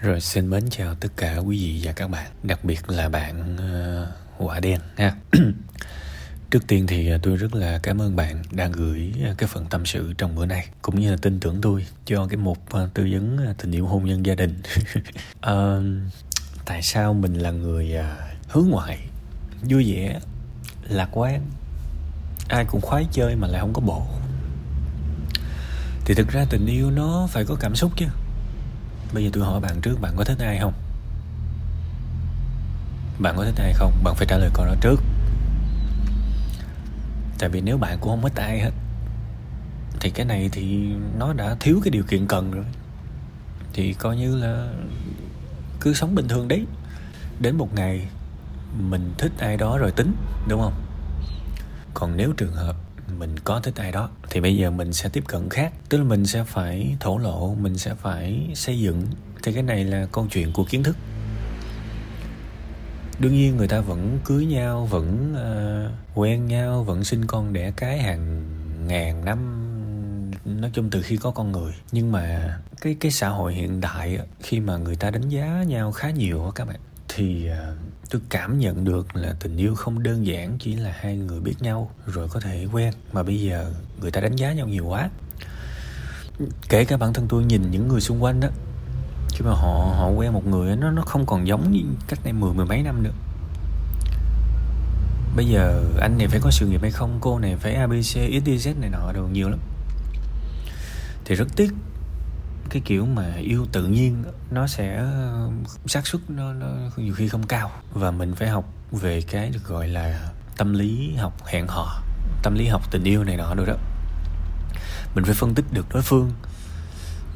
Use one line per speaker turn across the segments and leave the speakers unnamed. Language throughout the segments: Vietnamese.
Rồi xin mến chào tất cả quý vị và các bạn, đặc biệt là bạn ờ, uh, quả đen ha. Trước tiên thì ờ, tôi rất là cảm ơn bạn đã gửi ờ, cái phần tâm sự trong bữa nay cũng như là tin tưởng tôi cho cái mục tư vấn tình yêu hôn nhân gia đình. uh, tại sao mình là người uh, hướng ngoại, vui vẻ, lạc quan, ai cũng khoái chơi mà lại không có bộ. Thì thực ra tình yêu nó phải có cảm xúc chứ Bây giờ tôi hỏi bạn trước, Bạn có thích ai không? Bạn có thích ai không? Bạn phải trả lời câu đó trước. Tại vì nếu bạn cũng không thích ai hết, Thì cái này thì Nó đã thiếu cái điều kiện cần rồi. Thì coi như là Cứ sống bình thường đấy. Đến một ngày Mình thích ai đó rồi tính, Đúng không? Còn nếu trường hợp mình có thích ai đó thì bây giờ mình sẽ tiếp cận khác. Tức là mình sẽ phải thổ lộ mình sẽ phải xây dựng. Thì cái này là câu chuyện của kiến thức. Đương nhiên người ta vẫn cưới nhau vẫn uh, quen nhau vẫn sinh con đẻ cái hàng ngàn năm nói chung từ khi có con người. Nhưng mà cái cái xã hội hiện đại khi mà người ta đánh giá nhau khá nhiều các bạn thì à, tôi cảm nhận được là tình yêu không đơn giản chỉ là hai người biết nhau rồi có thể quen, mà bây giờ người ta đánh giá nhau nhiều quá. Kể cả bản thân tôi nhìn những người xung quanh đó khi mà họ họ quen một người nó nó không còn giống như cách đây mười mười mấy năm nữa. Bây giờ anh này phải có sự nghiệp hay không, cô này phải abc xyz này nọ đồ nhiều lắm. Thì rất tiếc cái kiểu mà yêu tự nhiên nó sẽ ờ, xác suất nó, nó nhiều khi không cao. Và mình phải học về cái được gọi là tâm lý học hẹn hò tâm lý học tình yêu này nọ rồi đó. Mình phải phân tích được đối phương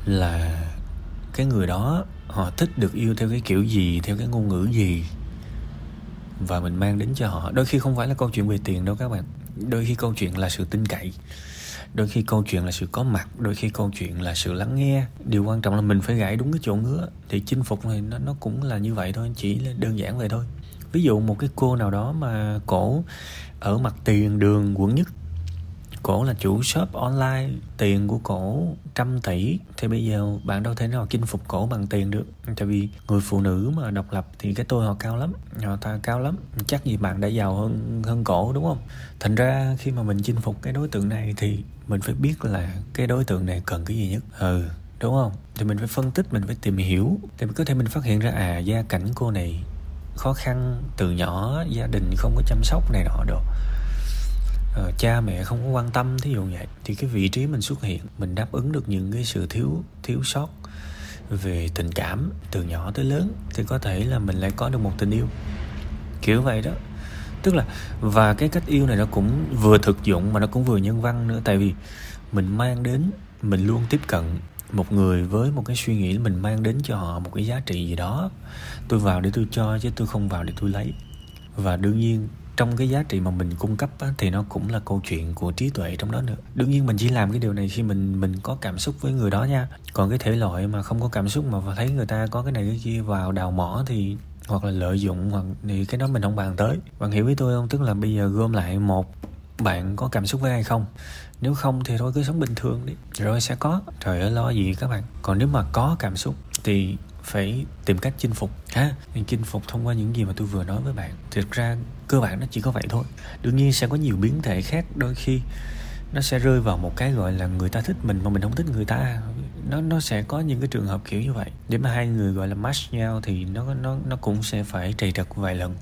là cái người đó họ thích được yêu theo cái kiểu gì theo cái ngôn ngữ gì và mình mang đến cho họ. Đôi khi không phải là câu chuyện về tiền đâu các bạn. Đôi khi câu chuyện là sự tin cậy đôi khi câu chuyện là sự có mặt, đôi khi câu chuyện là sự lắng nghe. Điều quan trọng là mình phải gãi đúng cái chỗ ngứa. Thì chinh phục này, nó nó cũng là như vậy thôi, chỉ là đơn giản vậy thôi. Ví dụ một cái cô nào đó mà cổ ở mặt tiền đường quận nhất cổ là chủ shop online, tiền của cổ trăm tỷ. Thì bây giờ bạn đâu thể nào chinh phục cổ bằng tiền được. Tại vì người phụ nữ mà độc lập thì cái tôi họ cao lắm, họ ta cao lắm. Chắc gì bạn đã giàu hơn hơn cổ đúng không? Thành ra khi mà mình chinh phục cái đối tượng này thì mình phải biết là cái đối tượng này cần cái gì nhất. Ừ đúng không? Thì mình phải phân tích, mình phải tìm hiểu thì có thể mình phát hiện ra à gia cảnh cô này khó khăn từ nhỏ, gia đình không có chăm sóc này nọ được cha mẹ không có quan tâm, thí dụ vậy, thì cái vị trí mình xuất hiện, mình đáp ứng được những cái sự thiếu thiếu sót về tình cảm từ nhỏ tới lớn, thì có thể là mình lại có được một tình yêu. Kiểu vậy đó. Tức là, và cái cách yêu này nó cũng vừa thực dụng mà nó cũng vừa nhân văn nữa, tại vì mình mang đến, mình luôn tiếp cận một người với một cái suy nghĩ, mình mang đến cho họ một cái giá trị gì đó. Tôi vào để tôi cho chứ tôi không vào để tôi lấy. Và đương nhiên trong cái giá trị mà mình cung cấp á, thì nó cũng là câu chuyện của trí tuệ trong đó nữa. Đương nhiên mình chỉ làm cái điều này khi mình mình có cảm xúc với người đó nha. Còn cái thể loại mà không có cảm xúc mà thấy người ta có cái này cái kia vào đào mỏ thì hoặc là lợi dụng hoặc thì cái đó mình không bàn tới. Bạn hiểu với tôi không? Tức là bây giờ gom lại một bạn có cảm xúc với ai không? Nếu không thì thôi cứ sống bình thường đi. Rồi sẽ có. Trời ơi lo gì các bạn? Còn nếu mà có cảm xúc thì phải tìm cách chinh phục, ha? Chinh phục thông qua những gì mà tôi vừa nói với bạn. Thực ra, cơ bản nó chỉ có vậy thôi. Đương nhiên sẽ có nhiều biến thể khác, đôi khi nó sẽ rơi vào một cái gọi là người ta thích mình mà mình không thích người ta. Nó nó sẽ có những cái trường hợp kiểu như vậy. Để mà hai người gọi là match nhau thì nó nó nó cũng sẽ phải trầy trật vài lần.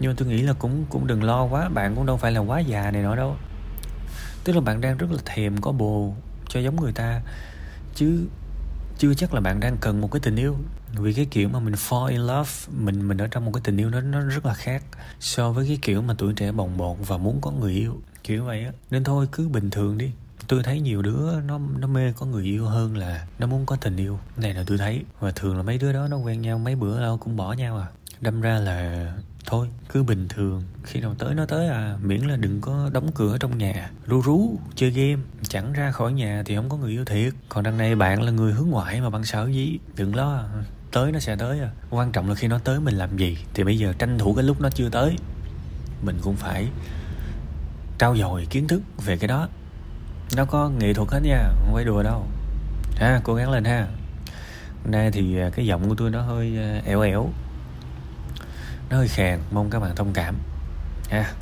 Nhưng mà tôi nghĩ là cũng cũng đừng lo quá, bạn cũng đâu phải là quá già này nọ đâu. Tức là bạn đang rất là thèm có bồ cho giống người ta. Chứ chưa chắc là bạn đang cần một cái tình yêu. Vì cái kiểu mà mình fall in love, mình mình ở trong một cái tình yêu nó nó rất là khác so với cái kiểu mà tuổi trẻ bồng bột và muốn có người yêu, kiểu vậy á. Nên thôi, cứ bình thường đi. Tôi thấy nhiều đứa nó nó mê có người yêu hơn là nó muốn có tình yêu. Này là tôi thấy, và thường là mấy đứa đó nó quen nhau mấy bữa đâu cũng bỏ nhau à đâm ra là thôi, cứ bình thường. Khi nào tới, nó tới à. Miễn là đừng có đóng cửa trong nhà. Rú rú, chơi game. Chẳng ra khỏi nhà thì không có người yêu thiệt. Còn đằng này bạn là người hướng ngoại mà bạn sợ gì? Đừng lo, tới nó sẽ tới à. Quan trọng là khi nó tới mình làm gì. Thì bây giờ tranh thủ cái lúc nó chưa tới. Mình cũng phải trao dồi kiến thức về cái đó. Nó có nghệ thuật hết nha, không phải đùa đâu. Ha, cố gắng lên ha. Nay thì à, cái giọng của tôi nó hơi à, ẻo ẻo nó hơi khàn mong các bạn thông cảm. Ha